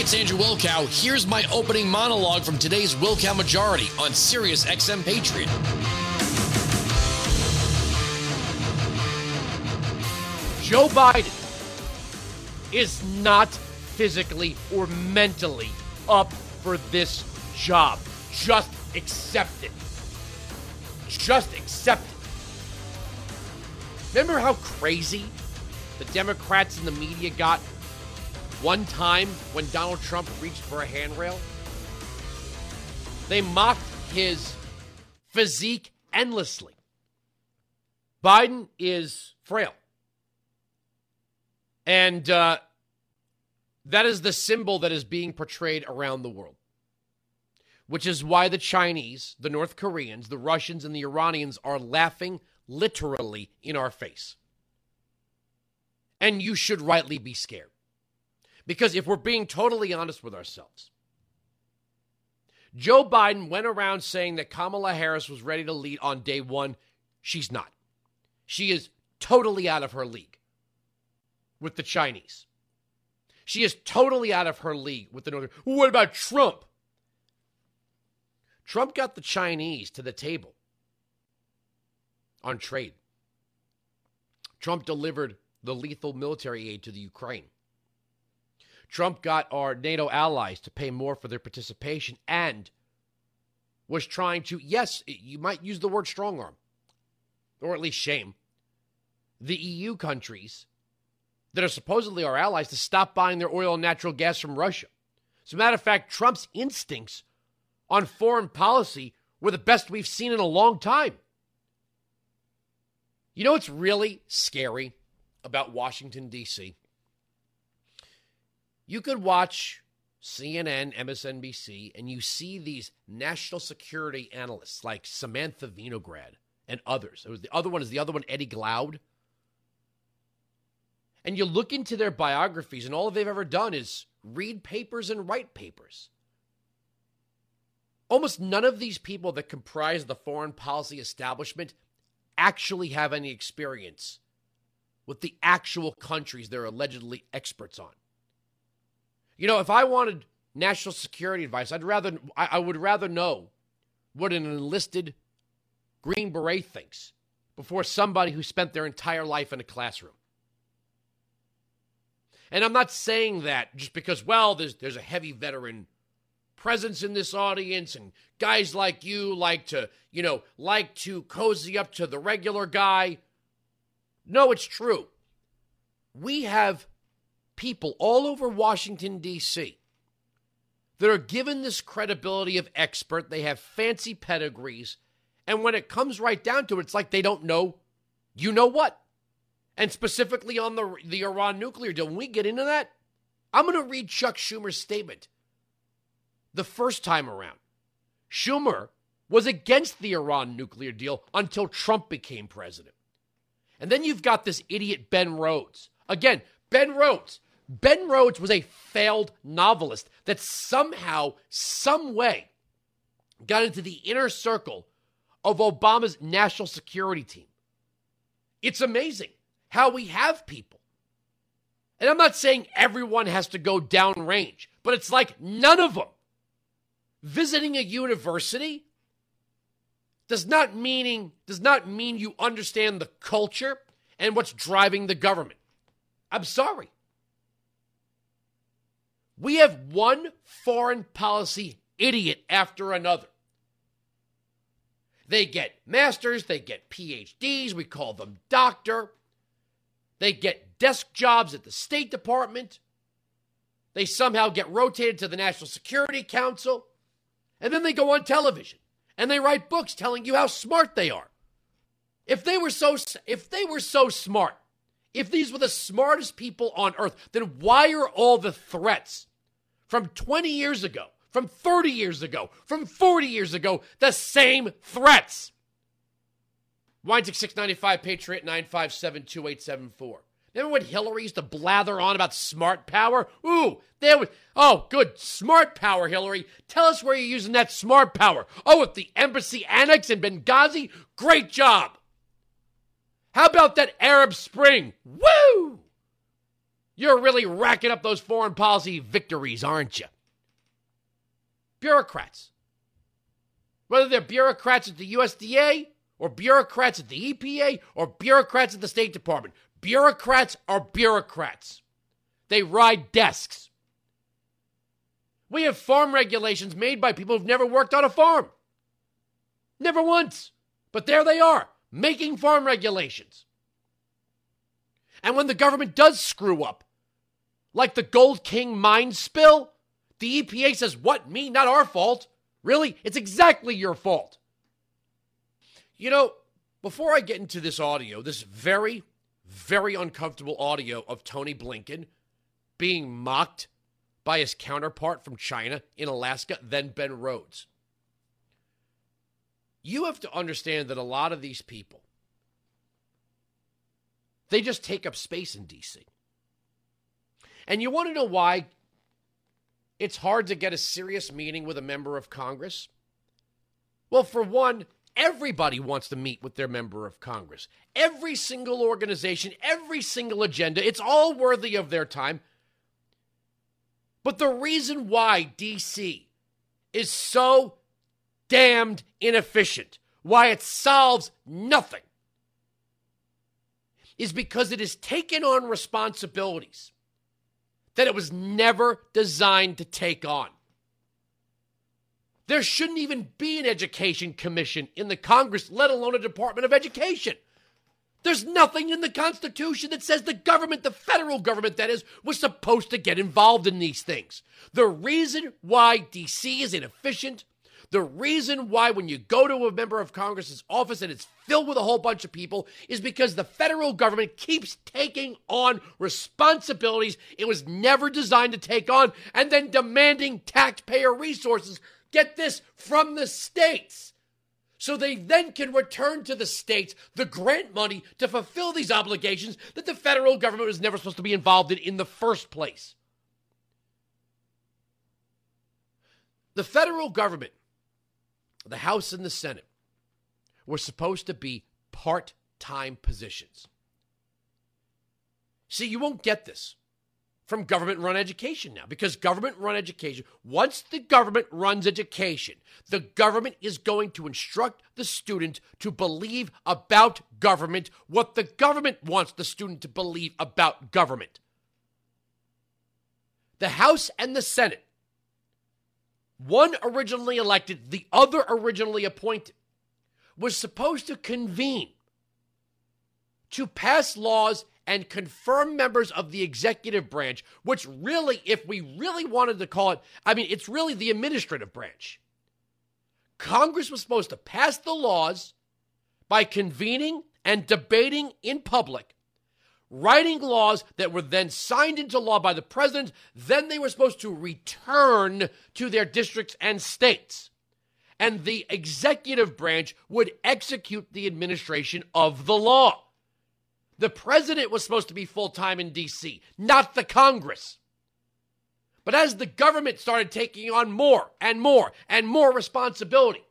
it's Andrew Wilkow. Here's my opening monologue from today's Wilkow Majority on Sirius XM Patriot. Joe Biden is not physically or mentally up for this job. Just accept it. Just accept it. Remember how crazy the Democrats and the media got one time when Donald Trump reached for a handrail? They mocked his physique endlessly. Biden is frail. And uh, that is the symbol that is being portrayed around the world, which is why the Chinese, the North Koreans, the Russians, and the Iranians are laughing literally in our face. And you should rightly be scared. Because if we're being totally honest with ourselves, Joe Biden went around saying that Kamala Harris was ready to lead on day one. She's not. She is totally out of her league with the Chinese. She is totally out of her league with the Northern. What about Trump? Trump got the Chinese to the table on trade. Trump delivered the lethal military aid to the Ukraine. Trump got our NATO allies to pay more for their participation and was trying to, yes, you might use the word strong arm, or at least shame, the EU countries that are supposedly our allies to stop buying their oil and natural gas from Russia. As a matter of fact, Trump's instincts on foreign policy were the best we've seen in a long time. You know what's really scary about Washington, D.C.? You could watch CNN, MSNBC, and you see these national security analysts like Samantha Vinograd and others. It was the other one is the other one, Eddie Glaude and you look into their biographies, and all they've ever done is read papers and write papers. Almost none of these people that comprise the foreign policy establishment actually have any experience with the actual countries they're allegedly experts on. You know, if I wanted national security advice, I'd rather I, would rather know what an enlisted Green Beret thinks before somebody who spent their entire life in a classroom. And I'm not saying that just because, well, there's there's a heavy veteran presence in this audience and guys like you like to, you know, like to cozy up to the regular guy. No, it's true. We have people all over Washington, D.C. that are given this credibility of expert. They have fancy pedigrees. And when it comes right down to it, it's like they don't know you know what and specifically on the, the Iran nuclear deal. When we get into that, I'm going to read Chuck Schumer's statement the first time around. Schumer was against the Iran nuclear deal until Trump became president. And then you've got this idiot Ben Rhodes. Again, Ben Rhodes. Ben Rhodes was a failed novelist that somehow, some way, got into the inner circle of Obama's national security team. It's amazing how we have people. And I'm not saying everyone has to go downrange, but it's like none of them. Visiting a university does not meaning does not mean you understand the culture and what's driving the government. I'm sorry. We have one foreign policy idiot after another. They get masters, they get PhDs, we call them doctor. They get desk jobs at the State Department. They somehow get rotated to the National Security Council. And then they go on television and they write books telling you how smart they are. If they were so if they were so smart, if these were the smartest people on earth, then why are all the threats from 20 years ago, from 30 years ago, from 40 years ago the same threats? Weinzig 695 Patriot 957 2874. Remember when Hillary used to blather on about smart power? Ooh, there was. Oh, good. Smart power, Hillary. Tell us where you're using that smart power. Oh, at the embassy annex in Benghazi? Great job. How about that Arab Spring? Woo! You're really racking up those foreign policy victories, aren't you? Bureaucrats. Whether they're bureaucrats at the USDA or bureaucrats at the EPA or bureaucrats at the State Department, bureaucrats are bureaucrats. They ride desks. We have farm regulations made by people who've never worked on a farm. Never once. But there they are, making farm regulations. And when the government does screw up, like the Gold King mine spill, the EPA says, What, me? Not our fault. Really? It's exactly your fault. You know, before I get into this audio, this very, very uncomfortable audio of Tony Blinken being mocked by his counterpart from China in Alaska, then Ben Rhodes. You have to understand that a lot of these people, they just take up space in DC. And you want to know why it's hard to get a serious meeting with a member of Congress? Well, for one, everybody wants to meet with their member of Congress. Every single organization, every single agenda, it's all worthy of their time. But the reason why DC is so damned inefficient, why it solves nothing, is because it has taken on responsibilities that it was never designed to take on. There shouldn't even be an education commission in the Congress, let alone a Department of Education. There's nothing in the Constitution that says the government, the federal government that is, was supposed to get involved in these things. The reason why DC is inefficient, the reason why when you go to a member of Congress's office and it's filled with a whole bunch of people is because the federal government keeps taking on responsibilities it was never designed to take on and then demanding taxpayer resources. Get this from the states so they then can return to the states the grant money to fulfill these obligations that the federal government was never supposed to be involved in in the first place. The federal government, the House and the Senate, were supposed to be part time positions. See, you won't get this from government run education now because government run education, once the government runs education, the government is going to instruct the student to believe about government what the government wants the student to believe about government. The House and the Senate, one originally elected, the other originally appointed, was supposed to convene to pass laws and confirm members of the executive branch, which really, if we really wanted to call it, I mean, it's really the administrative branch. Congress was supposed to pass the laws by convening and debating in public, writing laws that were then signed into law by the president. Then they were supposed to return to their districts and states. And the executive branch would execute the administration of the law. The president was supposed to be full time in D.C., not the Congress. But as the government started taking on more and more and more responsibility,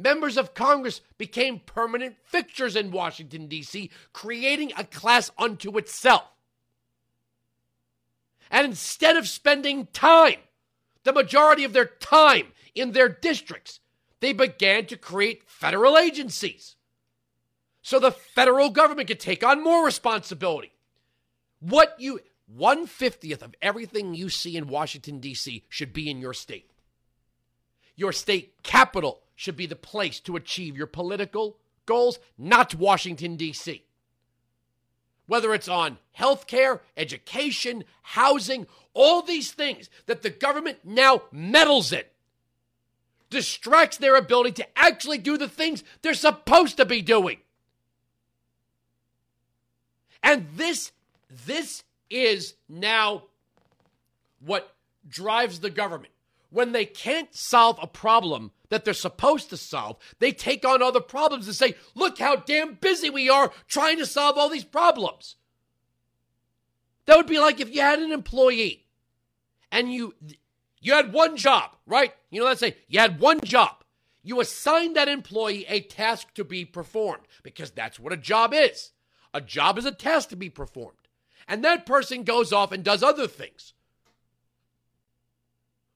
members of Congress became permanent fixtures in Washington, D.C., creating a class unto itself. And instead of spending time, the majority of their time in their districts, they began to create federal agencies so the federal government could take on more responsibility. What you 150th of everything you see in Washington D.C. should be in your state. Your state capital should be the place to achieve your political goals, not Washington D.C. Whether it's on healthcare, education, housing, all these things that the government now meddles in distracts their ability to actually do the things they're supposed to be doing. And this this is now what drives the government. When they can't solve a problem that they're supposed to solve, they take on other problems and say, "Look how damn busy we are trying to solve all these problems." That would be like if you had an employee and you you had one job, right? You know, let's say you had one job. You assigned that employee a task to be performed because that's what a job is. A job is a task to be performed. and that person goes off and does other things.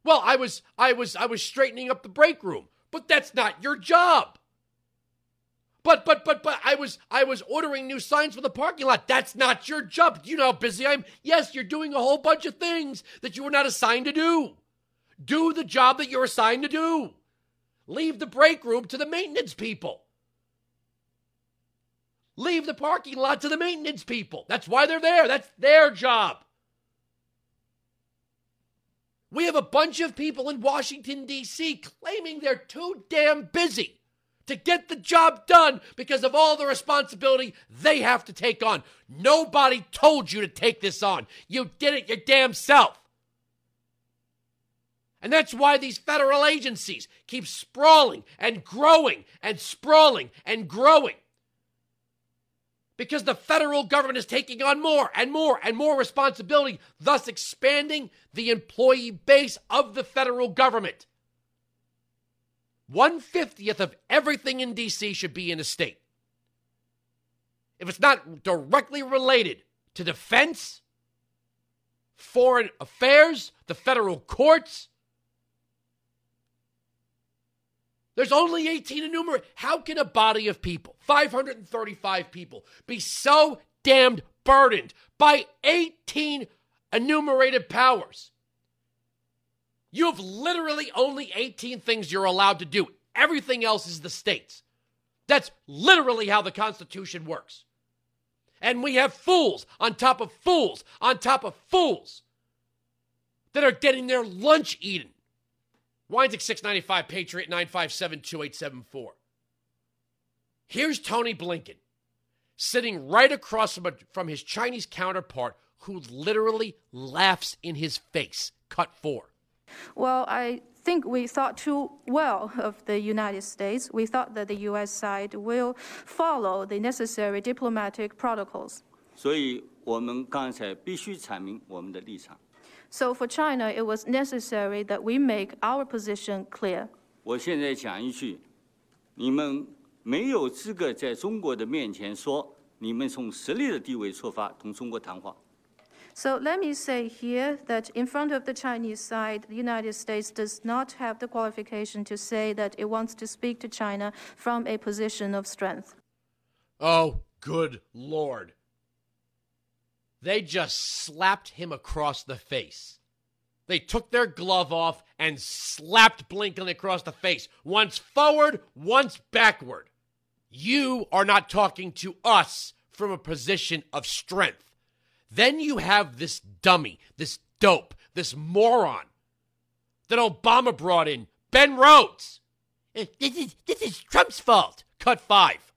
Well, I was I was I was straightening up the break room, but that's not your job. But but but but I was I was ordering new signs for the parking lot. That's not your job. You know how busy I'm. Yes, you're doing a whole bunch of things that you were not assigned to do. Do the job that you're assigned to do. Leave the break room to the maintenance people. Leave the parking lot to the maintenance people. That's why they're there. That's their job. We have a bunch of people in Washington, D.C. claiming they're too damn busy to get the job done because of all the responsibility they have to take on. Nobody told you to take this on. You did it your damn self. And that's why these federal agencies keep sprawling and growing and sprawling and growing. Because the federal government is taking on more and more and more responsibility, thus expanding the employee base of the federal government. One fiftieth of everything in DC should be in a state. If it's not directly related to defense, foreign affairs, the federal courts, There's only 18 enumerated. How can a body of people, 535 people, be so damned burdened by 18 enumerated powers? You have literally only 18 things you're allowed to do. Everything else is the states. That's literally how the Constitution works. And we have fools on top of fools on top of fools that are getting their lunch eaten Weinzig 695, Patriot 957 2874. Here's Tony Blinken sitting right across from, a, from his Chinese counterpart who literally laughs in his face. Cut four. Well, I think we thought too well of the United States. We thought that the U.S. side will follow the necessary diplomatic protocols. 所以我们刚才必须阐明我们的立场。 so for China, it was necessary that we make our position clear. 我现在讲一句，你们没有资格在中国的面前说你们从实力的地位出发同中国谈话。So let me say here that in front of the Chinese side, the United States does not have the qualification to say that it wants to speak to China from a position of strength. Oh, good Lord. They just slapped him across the face. They took their glove off and slapped Blinken across the face, once forward, once backward. You are not talking to us from a position of strength. Then you have this dummy, this dope, this moron that Obama brought in, Ben Rhodes. Eh, this is, this is Trump's fault. Cut five.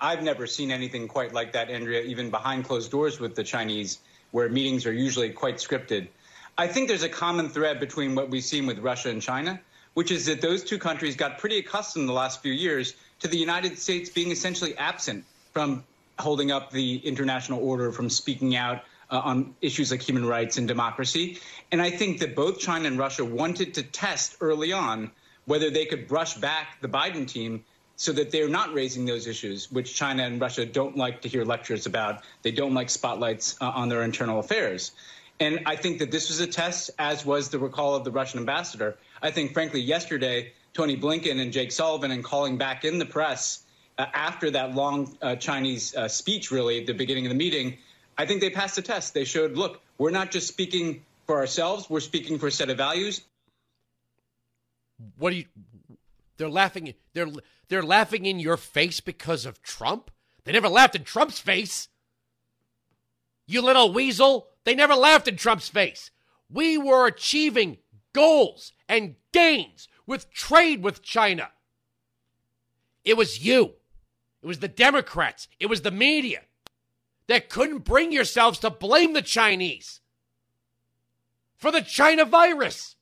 I've never seen anything quite like that, Andrea, even behind closed doors with the Chinese, where meetings are usually quite scripted. I think there's a common thread between what we've seen with Russia and China, which is that those two countries got pretty accustomed the last few years to the United States being essentially absent from holding up the international order, from speaking out uh, on issues like human rights and democracy. And I think that both China and Russia wanted to test early on whether they could brush back the Biden team so that they're not raising those issues, which China and Russia don't like to hear lectures about. They don't like spotlights uh, on their internal affairs. And I think that this was a test, as was the recall of the Russian ambassador. I think, frankly, yesterday, Tony Blinken and Jake Sullivan, and calling back in the press uh, after that long uh, Chinese uh, speech, really, at the beginning of the meeting, I think they passed the test. They showed, look, we're not just speaking for ourselves, we're speaking for a set of values. What do you. They're laughing. They're they're laughing in your face because of Trump? They never laughed in Trump's face. You little weasel. They never laughed in Trump's face. We were achieving goals and gains with trade with China. It was you. It was the Democrats. It was the media that couldn't bring yourselves to blame the Chinese for the China virus.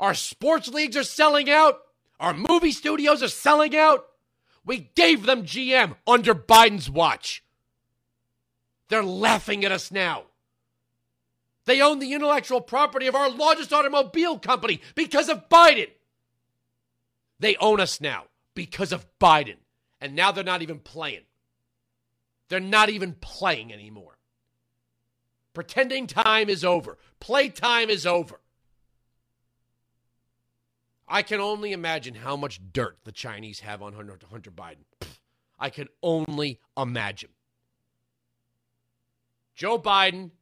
Our sports leagues are selling out. Our movie studios are selling out. We gave them GM under Biden's watch. They're laughing at us now. They own the intellectual property of our largest automobile company because of Biden. They own us now because of Biden. And now they're not even playing. They're not even playing anymore. Pretending time is over. Play time is over. I can only imagine how much dirt the Chinese have on Hunter Biden. I can only imagine. Joe Biden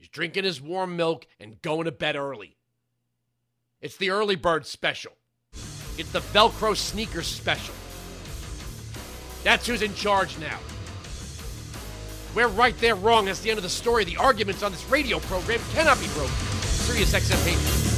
is drinking his warm milk and going to bed early. It's the early bird special. It's the Velcro sneaker special. That's who's in charge now. We're right there wrong. That's the end of the story. The arguments on this radio program cannot be broken. Sirius XM Patriot.